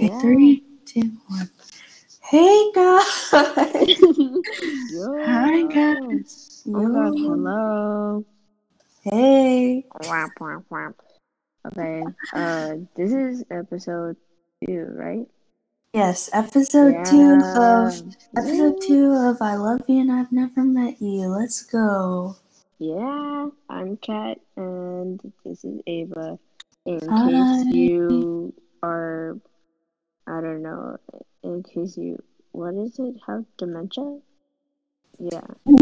Okay, Yeah. three, two, one. Hey guys! Hi guys! Oh my god, hello. Hey! Whap, whap, whap. Okay, uh, this is episode two, right? Yes, episode two of episode Yeah. two of I Love You and I've Never Met You. Let's go. Yeah, I'm Kat, and this is Ava. In Hi. case you are, I don't know, in case you, what is it, have dementia? Yeah.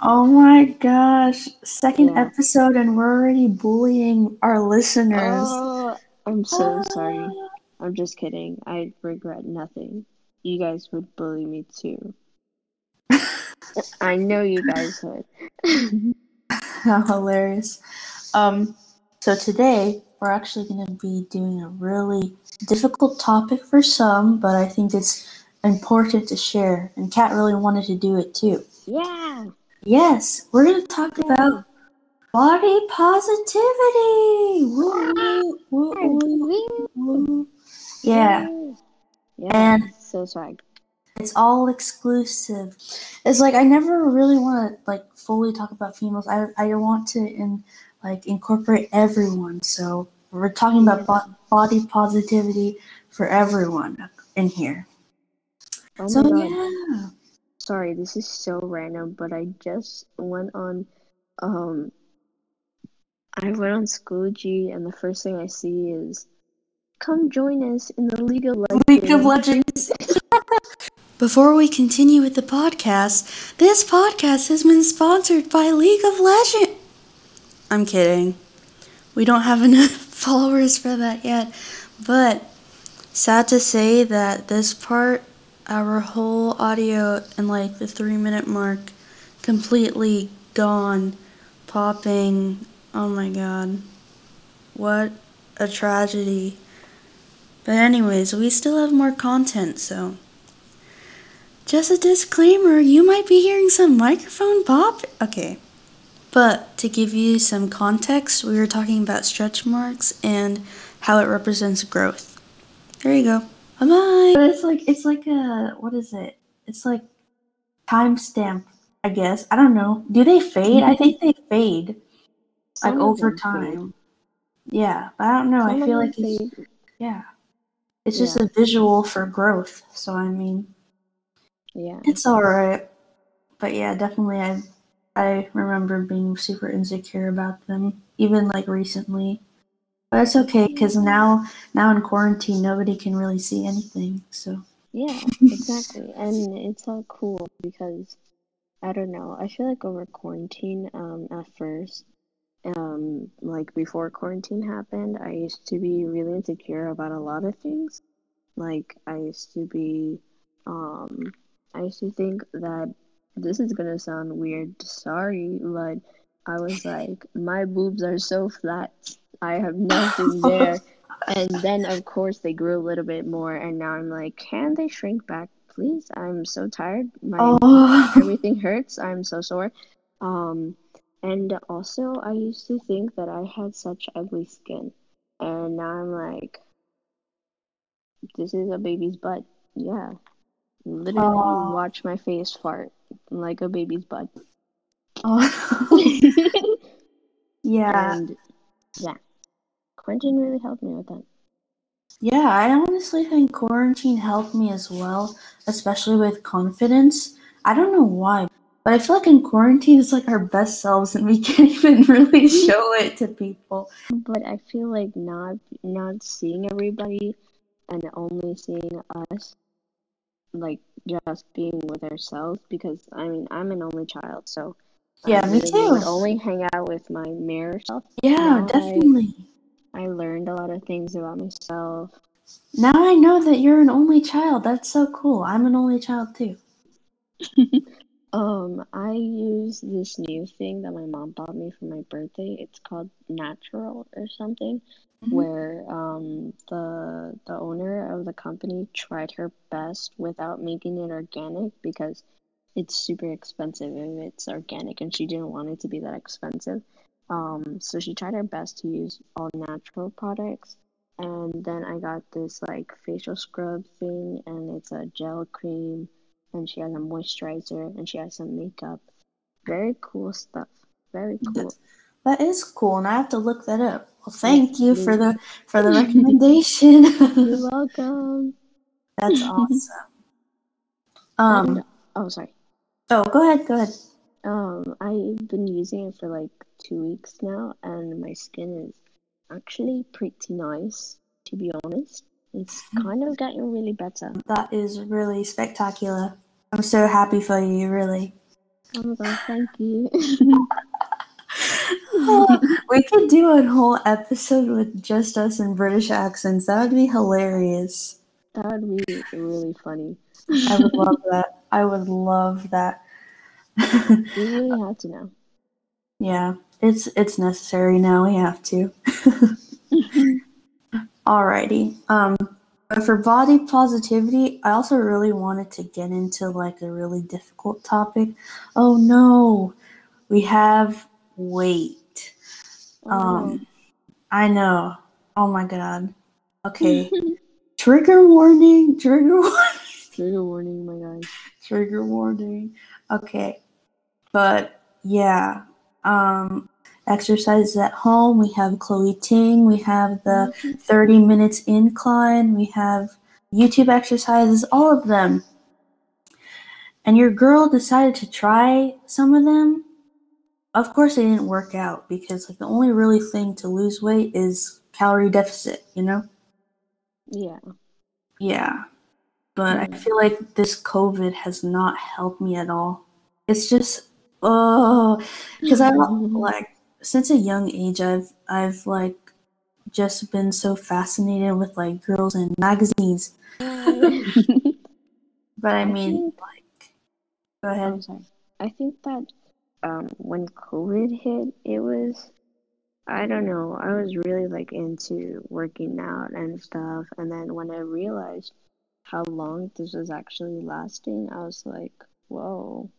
oh my gosh. Second Yeah. episode and we're already bullying our listeners. Oh, I'm so sorry. Ah. I'm just kidding. I regret nothing. You guys would bully me too. I know you guys would. How hilarious. Um, so today we're actually going to be doing a really difficult topic for some, but I think it's important to share. And Kat really wanted to do it too. yeah. Yes, we're going to talk about body positivity. Woo, woo, woo. Yeah, Yeah. And- so swag. it's all exclusive. It's like I never really want to like fully talk about females. I I want to in like incorporate everyone. So we're talking about bo- body positivity for everyone in here. Oh so yeah. Sorry, this is so random, but I just went on um I went on Schoology and the first thing I see is come join us in the League of Legends. League of Legends. Before we continue with the podcast, this podcast has been sponsored by League of Legends. I'm kidding. We don't have enough followers for that yet, but sad to say that this part, our whole audio and like the three minute mark, completely gone, popping. Oh my god. What a tragedy. But, anyways, we still have more content, so. Just a disclaimer you might be hearing some microphone pop. Okay. But to give you some context, we were talking about stretch marks and how it represents growth. There you go. Bye bye. But it's like it's like a what is it? It's like timestamp, I guess. I don't know. Do they fade? I think they fade like Some of over them fade. time. Yeah, but I don't know. Some I feel them like it's yeah. It's just Yeah. a visual for growth. So I mean, Yeah. it's all right. But yeah, definitely I I remember being super insecure about them even like recently. But it's okay cuz now now in quarantine nobody can really see anything. So Yeah, exactly. And it's all cool because I don't know. I feel like over quarantine, um, at first, um, like before quarantine happened, I used to be really insecure about a lot of things. Like I used to be, um, I used to think that this is gonna sound weird, sorry, but I was like, my boobs are so flat. I have nothing there. And then, of course, they grew a little bit more, and now I'm like, can they shrink back, please? I'm so tired. My oh everything hurts. I'm so sore. Um, and also, I used to think that I had such ugly skin, and now I'm like, this is a baby's butt. Yeah, literally, Aw. watch my face fart like a baby's butt. oh. yeah. and yeah, quarantine really helped me with that. Yeah, I honestly think quarantine helped me as well, especially with confidence. I don't know why, but I feel like in quarantine it's like our best selves and we can't even really show it to people. But I feel like not not seeing everybody and only seeing us, like just being with ourselves. Because I mean, I'm an only child, so I Yeah, me too. only hang out with my mirror self. Yeah, Now I- definitely. I learned a lot of things about myself. Now I know that you're an only child. That's so cool. I'm an only child too. Um, I use this new thing that my mom bought me for my birthday. It's called Natural or something, Mhm. where um the the owner of the company tried her best without making it organic because it's super expensive if it's organic and she didn't want it to be that expensive. Um, so she tried her best to use all natural products. And then I got this like facial scrub thing, and it's a gel cream, and she has a moisturizer, and she has some makeup. Very cool stuff. Very cool. That is cool, and I have to look that up. Well, thank you for the for the recommendation. You're welcome. That's awesome. Um. Oh, sorry. Oh, go ahead. Go ahead. Um, I've been using it for like two weeks now, and my skin is actually pretty nice, to be honest. It's kind of getting really better. That is really spectacular. I'm so happy for you, really. Oh my god, thank you. we could do a whole episode with just us in British accents. That would be hilarious. that would be really funny. I would love that. I would love that. We really have to know. yeah, it's it's necessary now. We have to. Alrighty. Um, but for body positivity, I also really wanted to get into like a really difficult topic. Oh no, we have weight. Um, I know. Oh my god. Okay. trigger warning. Trigger warning. Trigger warning, my guys. trigger warning. Okay. But yeah. Um exercises at home. We have Chloe Ting. We have the 30 minutes incline. We have YouTube exercises, all of them. And your girl decided to try some of them. Of course, it didn't work out because like the only really thing to lose weight is calorie deficit, you know? Yeah. Yeah. But I Mm. feel like this COVID has not helped me at all. It's just oh, because I like since a young age I've I've like just been so fascinated with like girls and magazines. But I mean, like, go ahead. I think that um, when COVID hit, it was, I don't know, I was really like into working out and stuff. And then when I realized how long this was actually lasting, I was like, whoa,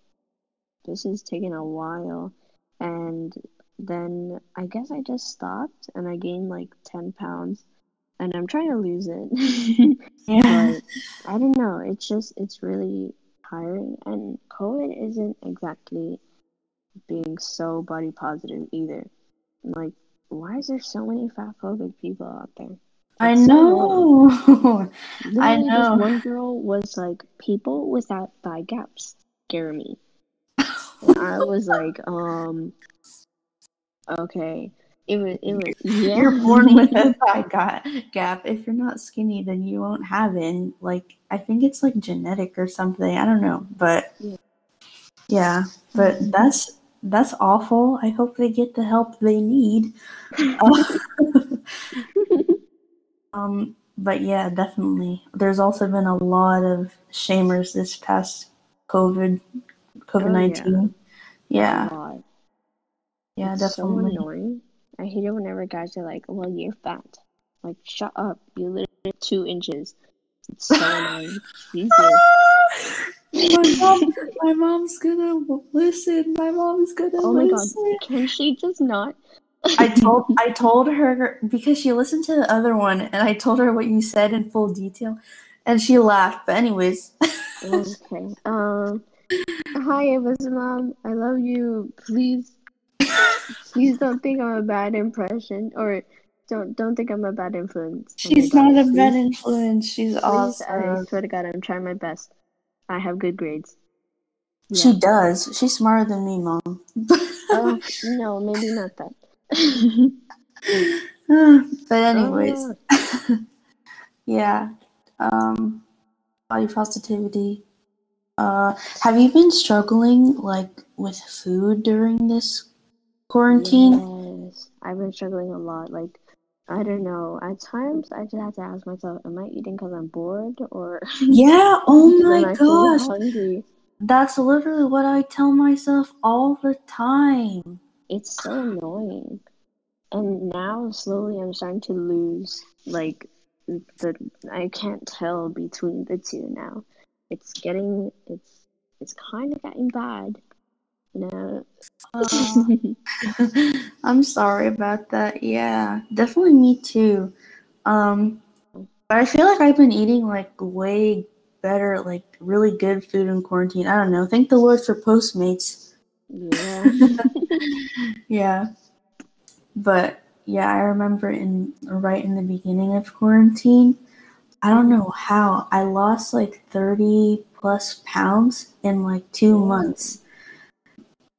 this is taking a while. And then I guess I just stopped and I gained like 10 pounds and I'm trying to lose it. Yeah. but I don't know. It's just it's really tiring, and COVID isn't exactly being so body positive either. Like, why is there so many fat phobic people out there? I so know. I know. This one girl was like, "People without thigh gaps scare me." And I was like, um, okay. It was, it was, yeah. You're born with a thigh ga- gap. If you're not skinny, then you won't have it. And, like, I think it's like genetic or something. I don't know, but Yeah. yeah. But that's that's awful. I hope they get the help they need. Um, but yeah, definitely. There's also been a lot of shamers this past COVID COVID nineteen. Yeah, God. yeah, It's so definitely. annoying. I hate it whenever guys are like, "Well, you're fat." Like, shut up! You're literally two inches. It's so annoying. Jesus. My mom, my mom's gonna listen. My mom's gonna Oh my god! listen. Can she just not? I told I told her because she listened to the other one, and I told her what you said in full detail, and she laughed. But anyways, okay. Um. Hi, Ava's mom. I love you. Please, please don't think I'm a bad impression, or don't don't think I'm a bad influence. Oh my she's God, not a please- bad influence. She's Please, I swear to God, I'm trying my best. I have good grades. She does. She's smarter than me, mom. Oh no, maybe not that. but anyways, Ah. yeah. Um, body positivity. Uh, have you been struggling like with food during this quarantine? Yes, I've been struggling a lot. Like, I don't know. At times, I just have to ask myself, am I eating because I'm bored or Yeah. Oh my gosh. hungry? That's literally what I tell myself all the time. It's so annoying. And now, slowly, I'm starting to lose like the. I can't tell between the two now. It's getting. It's. It's kind of getting bad. No. Uh, I'm sorry about that. Yeah, definitely me too. Um, but I feel like I've been eating like way better, like really good food in quarantine. I don't know. Thank the Lord for Postmates. yeah. Yeah. But yeah, I remember in right in the beginning of quarantine, I don't know how I lost like 30 plus pounds in like 2 Yeah. months.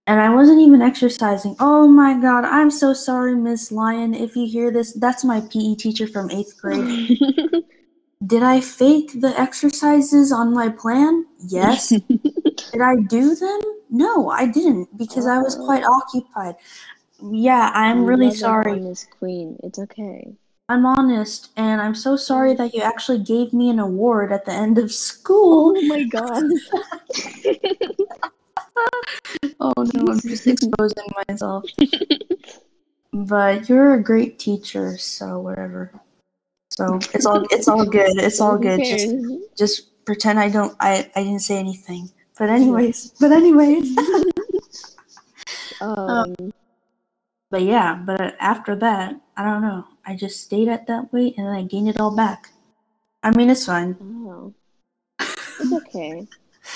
And I wasn't even exercising. Oh my god, I'm so sorry, Miss Lyon. If you hear this, that's my PE teacher from 8th grade. Did I fake the exercises on my plan? Yes. Did I do them? No, I didn't because I was Oh. quite occupied. Yeah, I'm You really sorry. Miss queen. It's okay. I'm honest, and I'm so sorry that you actually gave me an award at the end of school. Oh my god. Oh no, I'm just exposing myself. But you're a great teacher, so whatever. So it's all it's all good. It's all good. Just just pretend I don't I I didn't say anything. But anyways, but anyways. Um, But yeah, but after that, I don't know. I just stayed at that weight and then I gained it all back. I mean, it's fine. oh. It's okay.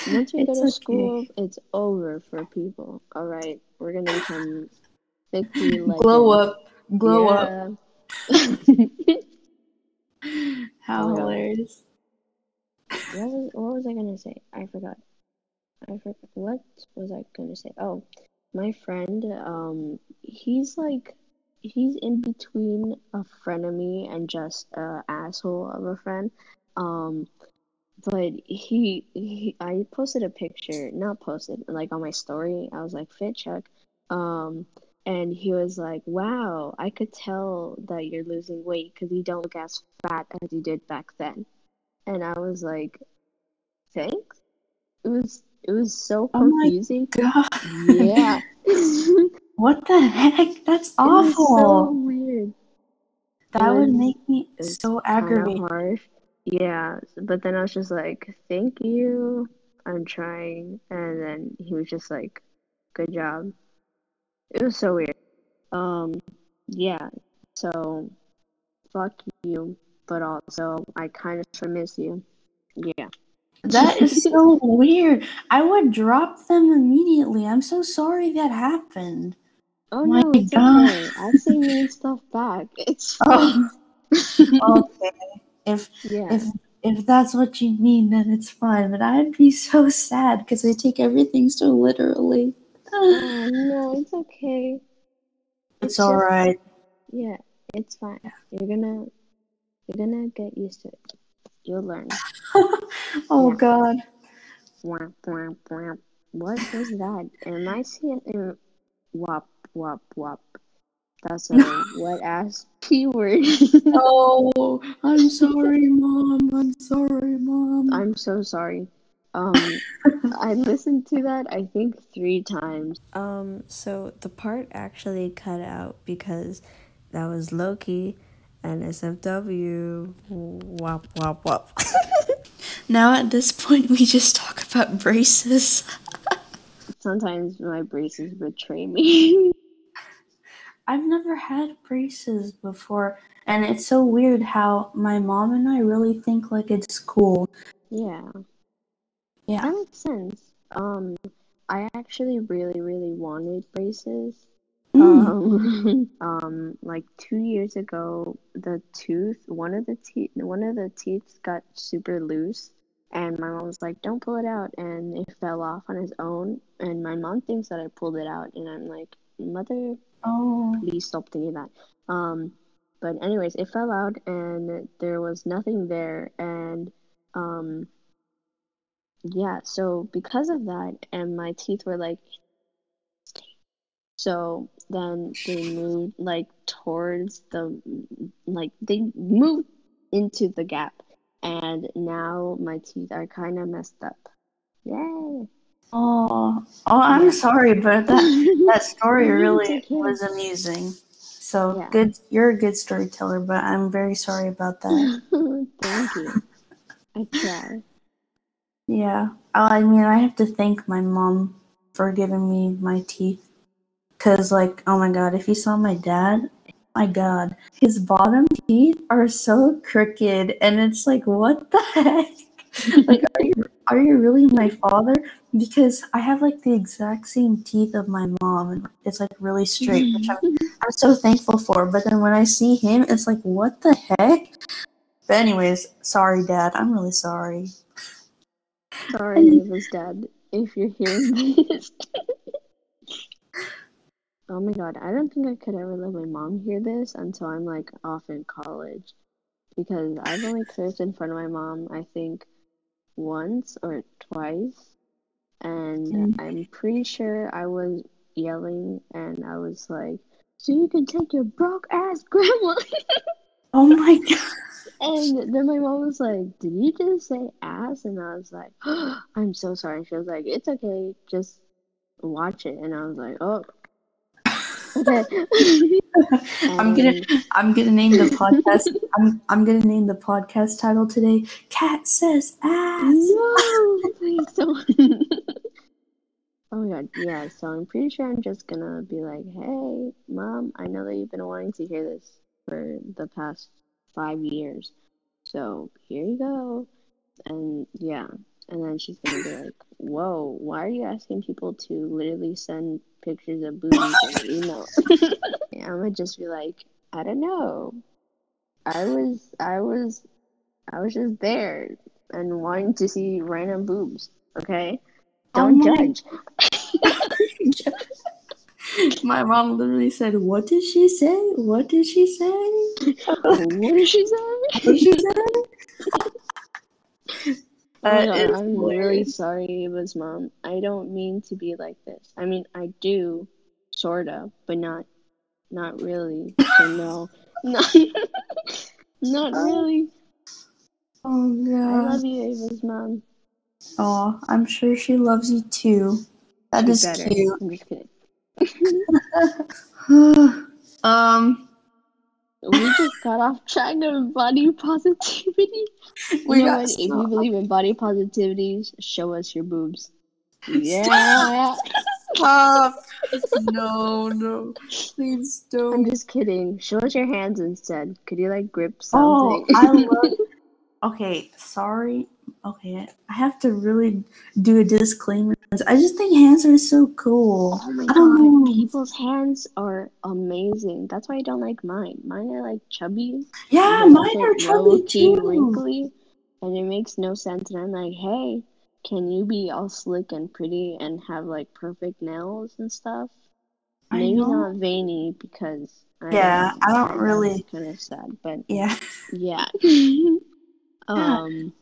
Once you go to okay. school, it's over for people. All right, we're gonna become fifty. Glow up. Glow up. Yeah. How Oh hilarious. what, was, what was I gonna say? I forgot. I forgot. What was I gonna say? Oh, my friend. Um, he's like, he's in between a frenemy and just a asshole of a friend. Um, but he, he, I posted a picture, not posted, like on my story. I was like, fit check. Um, and he was like, "Wow, I could tell that you're losing weight because you don't look as fat as you did back then." And I was like, "Thanks." It was it was so Oh my confusing. God. Yeah. What the heck? That's was so awful. weird. That would make me so aggravated. Yeah, but then I was just like, "Thank you. I'm trying." And then he was just like, "Good job." It was so weird. Um, yeah. So, fuck you, but also I kind of miss you. Yeah. That is so weird. I would drop them immediately. I'm so sorry that happened. Oh My no, God. okay. I say mean stuff back. It's fine. Oh, okay. If Yeah. if if that's what you mean, then it's fine. But I'd be so sad because I take everything so literally. Oh no, it's okay. It's just- alright. Yeah, it's fine. You're gonna you're gonna get used to it. You'll learn. Oh Yeah. God. What was that? Am I seeing uh, wop wop wop? That's a wet ass p word. Oh, I'm sorry, mom. I'm sorry, mom. I'm so sorry. Um, I listened to that I think three times. Um, so the part actually cut out because that was Loki and SFW. Wop wop wop. Now at this point, we just talk about braces. Sometimes my braces betray me. I've never had braces before, and it's so weird how my mom and I really think like it's cool. yeah. Yeah. That makes sense. Um, I actually really, really wanted braces. Mm. Um, um, like two years ago, the tooth, one of the teeth, one of the teeth got super loose, and my mom was like, "Don't pull it out," and it fell off on its own. And my mom thinks that I pulled it out, and I'm like, "Mother, Oh. please stop thinking that." Um, but anyways, it fell out, and there was nothing there, and um, yeah. So because of that, and my teeth were like so then they moved like towards the like they moved into the gap and now my teeth are kind of messed up. Yay. Oh. Oh, I'm sorry, but that that story really was amusing. So Yeah. good. You're a good storyteller, but I'm very sorry about that. Thank you. I try. Yeah. Uh, I mean, I have to thank my mom for giving me my teeth. Cause like, oh my god, if you saw my dad, my god, his bottom teeth are so crooked, and it's like, what the heck? like, are you are you really my father? Because I have like the exact same teeth of my mom, and it's like really straight, which I'm, I'm so thankful for. But then when I see him, it's like, what the heck? But anyways, sorry, Dad. I'm really sorry. Sorry, Ava's dad, if you're hearing this. oh my god, I don't think I could ever let my mom hear this until I'm like off in college. Because I've only cursed in front of my mom, I think, once or twice. And Mm. I'm pretty sure I was yelling and I was like, So you can take your broke ass grandma. Oh my god. And then my mom was like, Did you just say ass? And I was like, I'm so sorry. She was like, It's okay, just watch it. And I was like, Oh, I'm gonna I'm gonna name the podcast I'm I'm gonna name the podcast title today Kat Says Ass. No, please don't. oh my god, yeah. So I'm pretty sure I'm just gonna be like, "Hey, mom, I know that you've been wanting to hear this for the past five years, so here you go." And yeah, and then she's gonna be like, "Whoa, why are you asking people to literally send pictures of boobies in email?" and I'm gonna just be like, "I don't know. I was, I was, I was just there." and wanting to see random boobs. Okay, Oh don't my- judge. My mom literally said, "What did she say? What did she say? what did she say? What did she say?" Oh I'm really hilarious. sorry, Ava's mom. I don't mean to be like this. I mean, I do, sorta, but not, not really. So no, not, not really. Oh I god. love you, Ava's mom. Oh, I'm sure she loves you too. That She is better. cute. I'm just kidding. um, We just got off track of body positivity. You we know got what? If you believe in body positivity, show us your boobs. Yeah. Stop. no, no, please don't. I'm just kidding. Show us your hands instead. Could you like grip something? Oh, something? I love. Okay, sorry. Okay, I have to really do a disclaimer. I just think hands are so cool. Oh my I don't god, know. people's hands are amazing. That's why I don't like mine. Mine are like chubby, Yeah, mine are chubby too. wrinkly, and it makes no sense. And I'm like, hey, can you be all slick and pretty and have like perfect nails and stuff? Maybe not veiny because I Yeah, I don't really- kind of sad, but Yeah, yeah. um,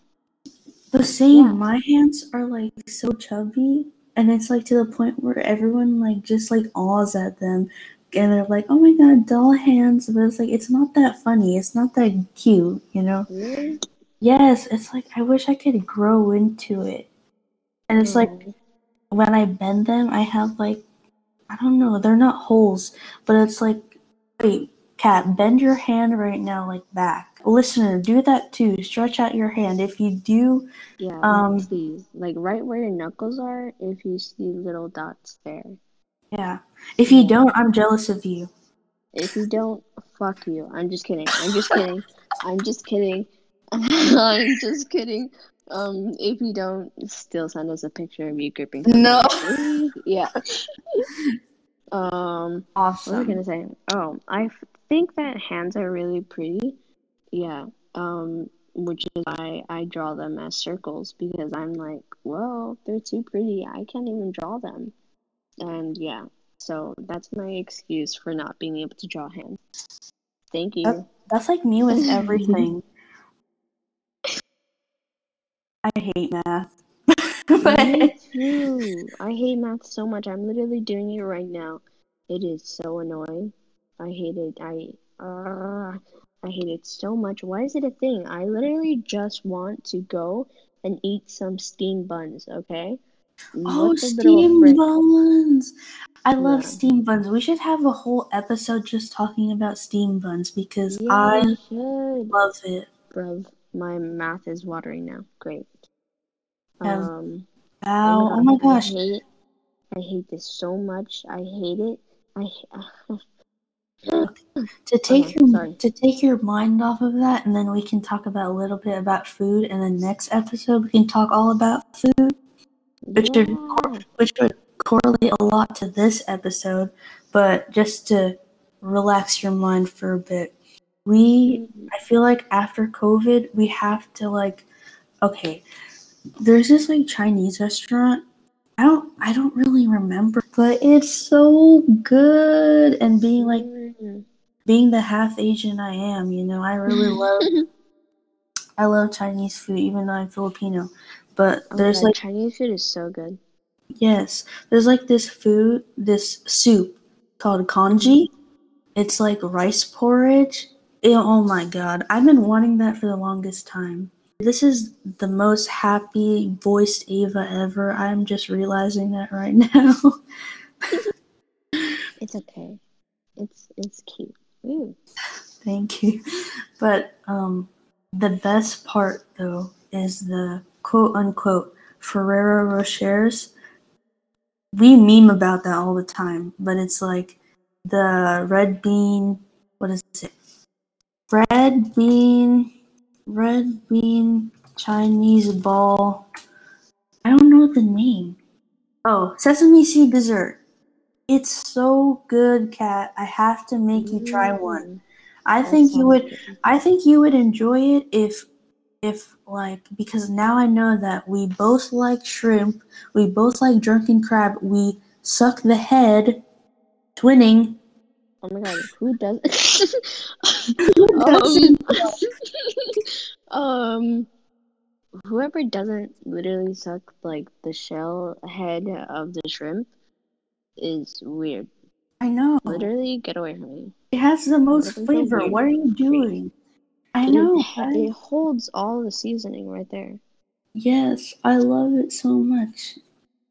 the same. Yeah. My hands are like so chubby, and it's like to the point where everyone like just like awes at them, and they're like, "Oh my god, doll hands!" But it's like it's not that funny. It's not that cute, you know. really? Yes, it's like I wish I could grow into it. And it's like when I bend them, I have like I don't know, they're not holes, but it's like wait, Kat, bend your hand right now like back. Listener, do that too. Stretch out your hand. If you do, Yeah, Um, please. Like right where your knuckles are, if you see little dots there. yeah. If you don't, I'm jealous of you. If you don't, fuck you. I'm just kidding. I'm just kidding. I'm just kidding. I'm just kidding. Um, if you don't, still send us a picture of you gripping. No. Yeah. um, Awesome. what was I Awesome. gonna say? Oh, I f- think that hands are really pretty. Yeah. Um, which is why I draw them as circles because I'm like, well, they're too pretty. I can't even draw them. And yeah, so that's my excuse for not being able to draw hands. Thank you. That's like me with everything. I hate math. Me too. I hate math so much. I'm literally doing it right now. It is so annoying. I hate it. I uh, I hate it so much. Why is it a thing? I literally just want to go and eat some steamed buns, okay? Oh, steam buns! I love Yeah. steam buns. We should have a whole episode just talking about steam buns because Yeah, I love it. Bruv, my mouth is watering now. Great. Um, Wow! Oh my I gosh! hate, I hate this so much. I hate it. I To take Okay, your sorry. to take your mind off of that, and then we can talk about a little bit about food, and then next episode we can talk all about food, which would yeah. which would correlate a lot to this episode. But just to relax your mind for a bit, we I feel like after COVID we have to like okay, there's this like Chinese restaurant. I don't I don't really remember, but it's so good and Mm. Being the half Asian I am, you know, I really love I love Chinese food even though I'm Filipino. But Oh there's God, like Chinese food is so good. yes, there's like this food, this soup called congee. It's like rice porridge. Eh, oh my god, I've been wanting that for the longest time. This is the most happy voiced Ava ever. I'm just realizing that right now. It's okay. It's it's cute. Thank you. But um, the best part though is the quote unquote Ferrero Rochers. We meme about that all the time, but it's like the red bean. What is it? Red bean, red bean Chinese ball. I don't know the name. Oh, sesame seed dessert. It's so good, Kat. I have to make you try one. Mm, I that think you would good. I think you would enjoy it if if like because now I know that we both like shrimp, we both like drunken crab, we suck the head twinning. Oh my god, who does? doesn't? um, um, whoever doesn't literally suck like the shell head of the shrimp is weird. I know. Literally, get away from me. It has the most flavor. weird. What are you doing? I It- know. It, right? holds all the seasoning right there. Yes, I love it so much.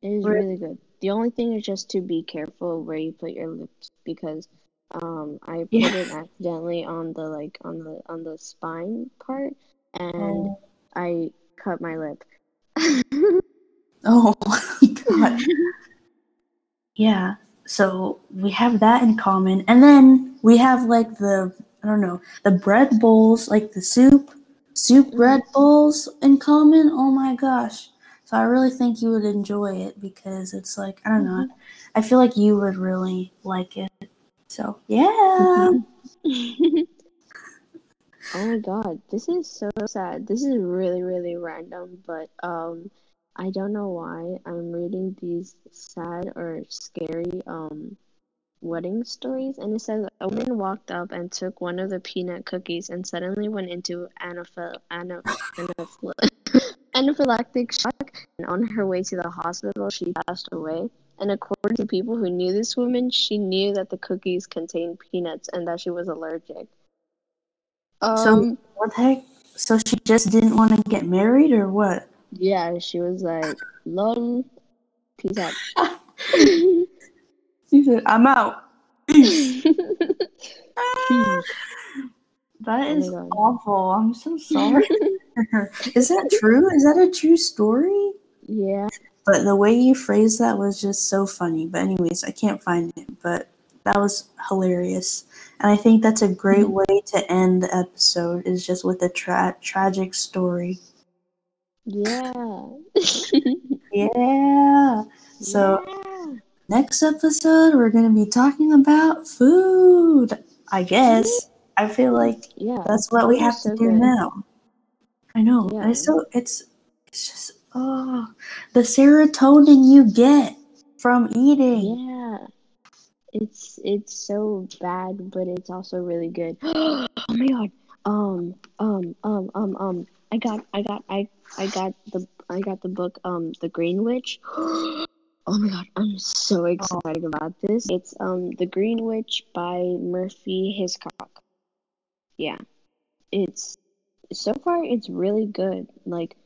It is really good. The only thing is just to be careful where you put your lips because um I put Yeah. it accidentally on the like on the on the spine part and Oh, I cut my lip. oh my god. Yeah. So we have that in common. And then we have like the I don't know, the bread bowls, like the soup, soup Mhm. bread bowls in common. Oh my gosh. So I really think you would enjoy it because it's like I don't know. I feel like you would really like it. So yeah. Oh my god, this is so sad. This is really, really random, but um I don't know why I'm reading these sad or scary um wedding stories and it says a woman walked up and took one of the peanut cookies and suddenly went into anaphil- ana- anaphil- anaphylactic shock and on her way to the hospital she passed away. And according to people who knew this woman, she knew that the cookies contained peanuts and that she was allergic. Um, So what the heck? So she just didn't want to get married or what? Yeah, she was like, lol, peace out. She said, I'm out. Peace. That Oh is God. awful. I'm so sorry. is that true? Is that a true story? yeah. But the way you phrased that was just so funny. But anyways, I can't find it. But that was hilarious. And I think that's a great Mhm. way to end the episode is just with a tra- tragic story. Yeah. Yeah. So Yeah. next episode we're gonna be talking about food. I guess. I feel like Yeah. that's what we have is to do good. now. I know. Yeah. It's so it's it's just oh the serotonin you get from eating. Yeah. It's it's so bad, but it's also really good. oh my god. Um um um um um I got I got I I got the I got the book um The Green Witch. oh my god, I'm so excited about this. It's um The Green Witch by Murphy Hiscock. Yeah. It's so far it's really good. Like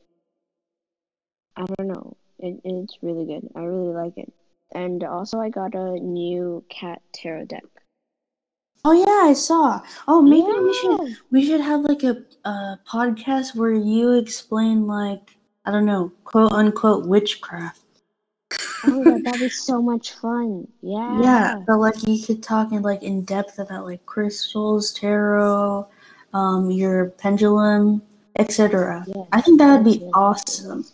I don't know. It, it's really good. I really like it. And also, I got a new cat tarot deck. Oh yeah, I saw. Oh maybe we should we should have like a, a podcast where you explain like I don't know, quote unquote witchcraft. Oh that'd be so much fun. Yeah. Yeah, but like you could talk in like in depth about like crystals, tarot, um, your pendulum, etc. Yeah, I think that would be awesome.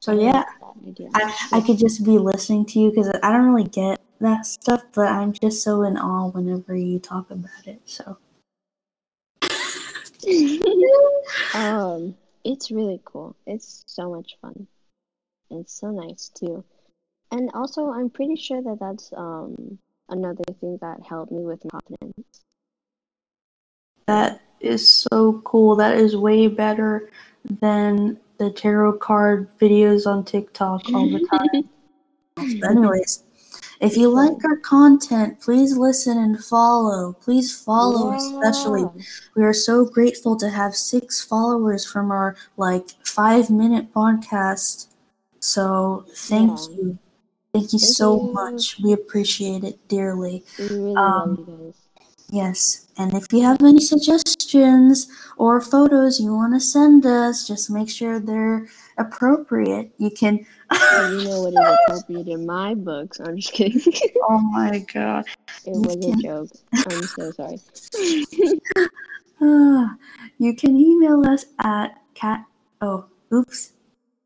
So yeah, idea. I, I could just be listening to you because I don't really get that stuff, but I'm just so in awe whenever you talk about it. So um, it's really cool. It's so much fun. It's so nice too. And also, I'm pretty sure that that's um another thing that helped me with my confidence. that is so cool. That is way better than the tarot card videos on TikTok all the time. But anyways, if you like our content, please listen and follow. Please follow, especially. We are so grateful to have six followers from our like five minute podcast. So thank Yeah. you. Thank you so much. We appreciate it dearly. We really Um, love you guys. Yes. And if you have any suggestions or photos you want to send us, just make sure they're appropriate. You can. You know what is appropriate in my books. I'm just kidding. oh my god. It was a joke. I'm so sorry. Ah, you can email us at Kat. Oh, oops.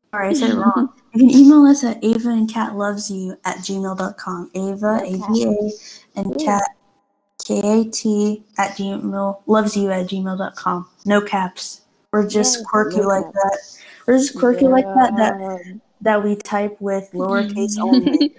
Sorry, I said it wrong. You can email us at Ava and Kat loves you at gmail.com. Ava, A V A, and. Kat, K A T, at gmail, loves you at gmail.com. No caps. We're just Yes, quirky no like that. We're just quirky like that, that that we type with lowercase only.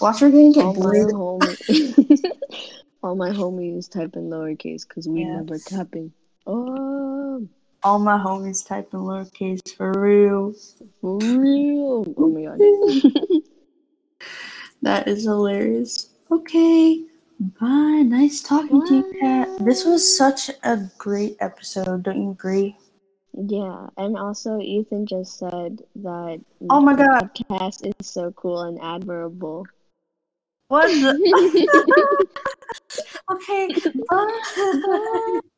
Watch her gonna get all my blue. homies, all my homies type in lowercase because we Yeah. never tapping. Oh, um. All my homies type in lowercase for real. for real! Oh my god. That is hilarious. Okay. Bye. Nice talking to you, Kat. This was such a great episode. Don't you agree? yeah, and also Ethan just said that Oh my the god. podcast is so cool and admirable. What the? okay. Bye.